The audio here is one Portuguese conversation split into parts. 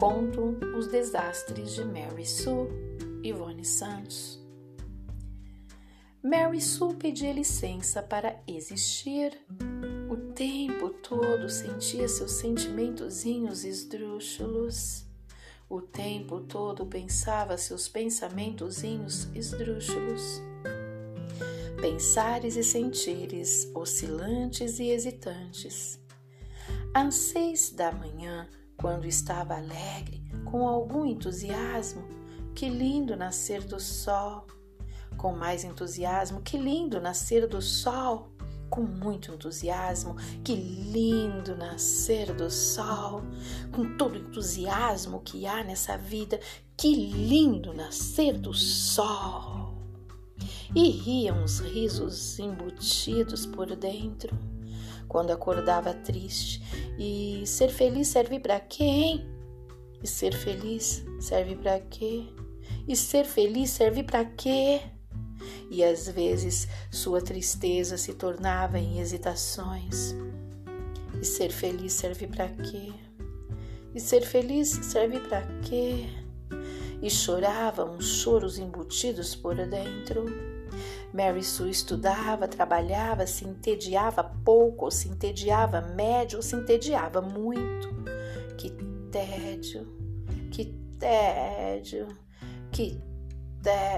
Conto os desastres de Mary Sue, Ivone Santos. Mary Sue pedia licença para existir. O tempo todo sentia seus sentimentozinhos esdrúxulos. O tempo todo pensava seus pensamentozinhos esdrúxulos. Pensares e sentires oscilantes e hesitantes. Às seis da manhã, quando estava alegre, com algum entusiasmo. Que lindo nascer do sol! Com mais entusiasmo, que lindo nascer do sol! Com muito entusiasmo, que lindo nascer do sol! Com todo o entusiasmo que há nessa vida, que lindo nascer do sol! E riam os risos embutidos por dentro quando acordava triste. E ser feliz serve para quê, hein? E ser feliz serve para quê? E ser feliz serve para quê? E às vezes sua tristeza se tornava em hesitações. E ser feliz serve para quê? E ser feliz serve para quê? E chorava uns choros embutidos por dentro Mary Sue estudava, trabalhava, se entediava pouco, ou se entediava médio, ou se entediava muito. Que tédio, que tédio, que tédio.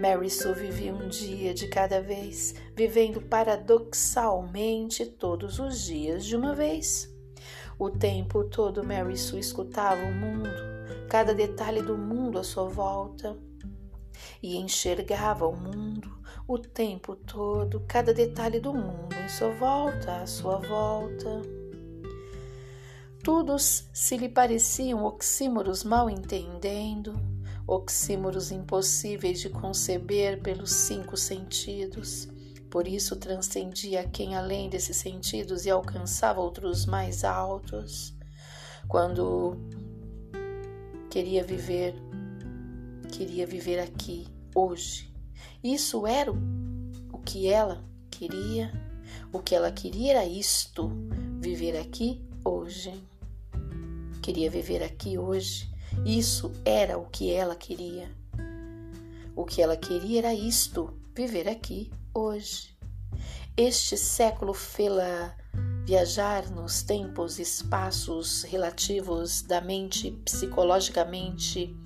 Mary Sue vivia um dia de cada vez, vivendo paradoxalmente todos os dias de uma vez. O tempo todo Mary Sue escutava o mundo, cada detalhe do mundo à sua volta e enxergava o mundo o tempo todo, cada detalhe do mundo em sua volta, à sua volta. Todos se lhe pareciam oxímoros mal entendendo, oxímoros impossíveis de conceber pelos cinco sentidos. Por isso transcendia quem além desses sentidos e alcançava outros mais altos. Quando queria viver queria viver aqui, hoje. Isso era o que ela queria. O que ela queria era isto: viver aqui hoje. Queria viver aqui hoje. Isso era o que ela queria. O que ela queria era isto: viver aqui hoje. Este século fê-la viajar nos tempos e espaços relativos da mente psicologicamente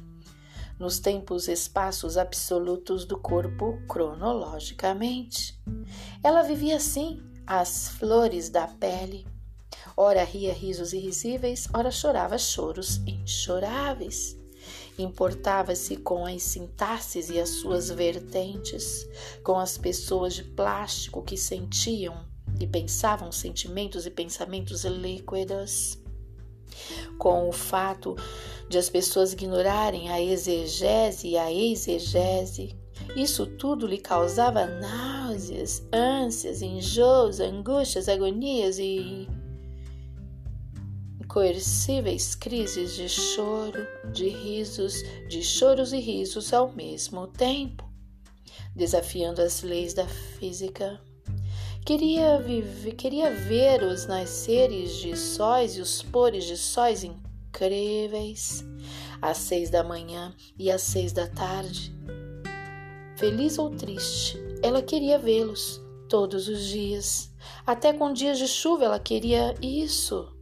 nos tempos espaços absolutos do corpo cronologicamente. Ela vivia assim, às flores da pele. Ora ria risos irrisíveis, ora chorava choros inchoráveis. Importava-se com as sintaxes e as suas vertentes, com as pessoas de plástico que sentiam e pensavam sentimentos e pensamentos líquidos com o fato de as pessoas ignorarem a exegese e a exegese. Isso tudo lhe causava náuseas, ânsias, enjoos, angústias, agonias e coercíveis crises de choro, de risos, de choros e risos ao mesmo tempo, desafiando as leis da física. Queria, viver, queria ver os nasceres de sóis e os pores de sóis incríveis, às seis da manhã e às seis da tarde. Feliz ou triste, ela queria vê-los todos os dias. Até com dias de chuva ela queria isso.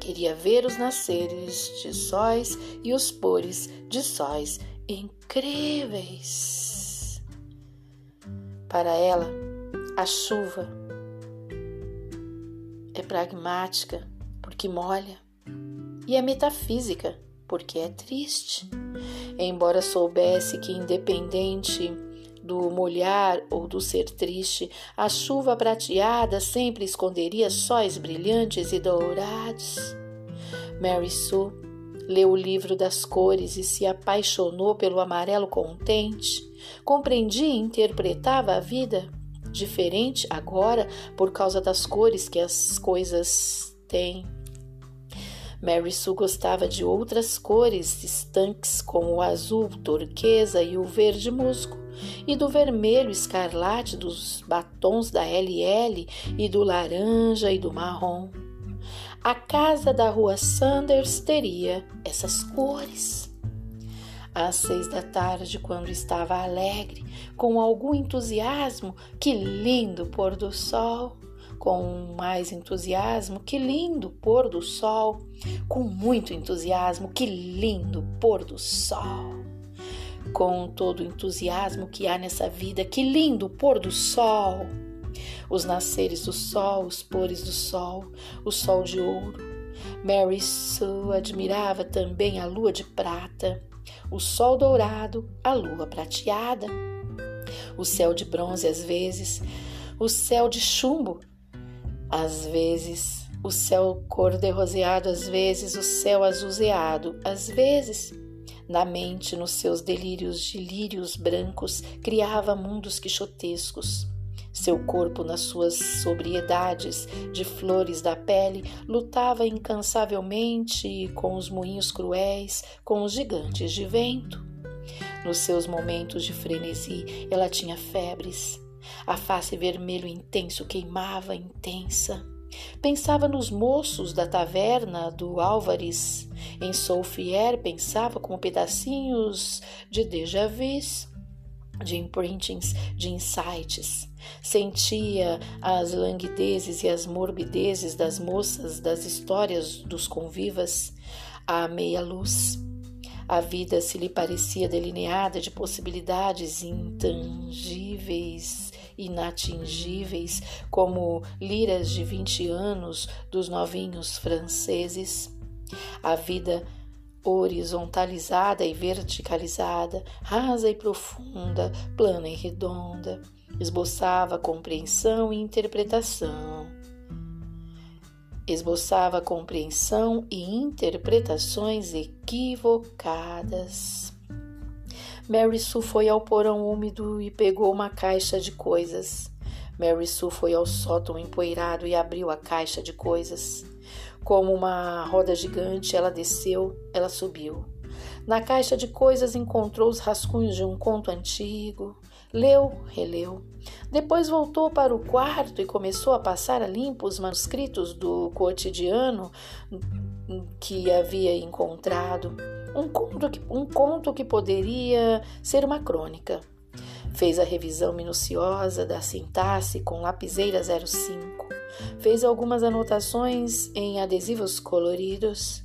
Queria ver os nasceres de sóis e os pores de sóis incríveis. Para ela, a chuva é pragmática porque molha e é metafísica porque é triste. Embora soubesse que, independente do molhar ou do ser triste, a chuva prateada sempre esconderia sóis brilhantes e dourados. Mary Sue leu o livro das cores e se apaixonou pelo amarelo contente. Compreendia e interpretava a vida diferente agora por causa das cores que as coisas têm. Mary Sue gostava de outras cores estanques, como o azul turquesa e o verde musgo, e do vermelho escarlate dos batons da LL e do laranja e do marrom. a casa da rua Sanders teria essas cores. Às seis da tarde, quando estava alegre, com algum entusiasmo, que lindo pôr do sol! Com mais entusiasmo, que lindo pôr do sol! Com muito entusiasmo, que lindo pôr do sol! Com todo o entusiasmo que há nessa vida, que lindo pôr do sol! Os nasceres do sol, os pores do sol, o sol de ouro. Mary Sue admirava também a lua de prata, o sol dourado, a lua prateada, o céu de bronze às vezes, o céu de chumbo às vezes, o céu cor-de-roseado às vezes, o céu azuzeado às vezes. Na mente, nos seus delírios de lírios brancos, criava mundos quixotescos. Seu corpo, nas suas sobriedades de flores da pele, lutava incansavelmente com os moinhos cruéis, com os gigantes de vento. Nos seus momentos de frenesi, ela tinha febres. A face vermelho intenso queimava intensa. Pensava nos moços da taverna do Álvares. Em Soulfier pensava como pedacinhos de déjà vus de imprintings, de insights. Sentia as languidezes e as morbidezes das moças das histórias dos convivas à meia luz. A vida se lhe parecia delineada de possibilidades intangíveis, inatingíveis, como liras de vinte anos dos novinhos franceses. A vida horizontalizada e verticalizada, rasa e profunda, plana e redonda, esboçava compreensão e interpretação. Esboçava compreensão e interpretações equivocadas. Mary Sue foi ao porão úmido e pegou uma caixa de coisas. Mary Sue foi ao sótão empoeirado e abriu a caixa de coisas. Como uma roda gigante, ela desceu, ela subiu. Na caixa de coisas encontrou os rascunhos de um conto antigo. Leu, releu. Depois voltou para o quarto e começou a passar a limpo os manuscritos do cotidiano que havia encontrado. Um conto que, um conto que poderia ser uma crônica. Fez a revisão minuciosa da sintaxe com lapiseira 05. Fez algumas anotações em adesivos coloridos.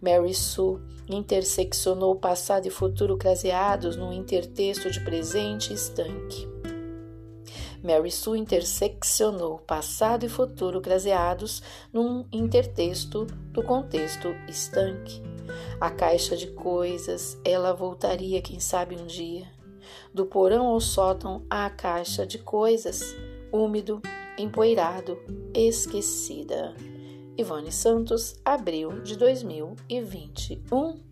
Mary Sue interseccionou passado e futuro craseados num intertexto de presente estanque. Mary Sue interseccionou passado e futuro craseados num intertexto do contexto estanque. A caixa de coisas, ela voltaria, quem sabe, um dia do porão ao sótão à caixa de coisas, úmido, empoeirado, esquecida. Ivone Santos, abril de 2021.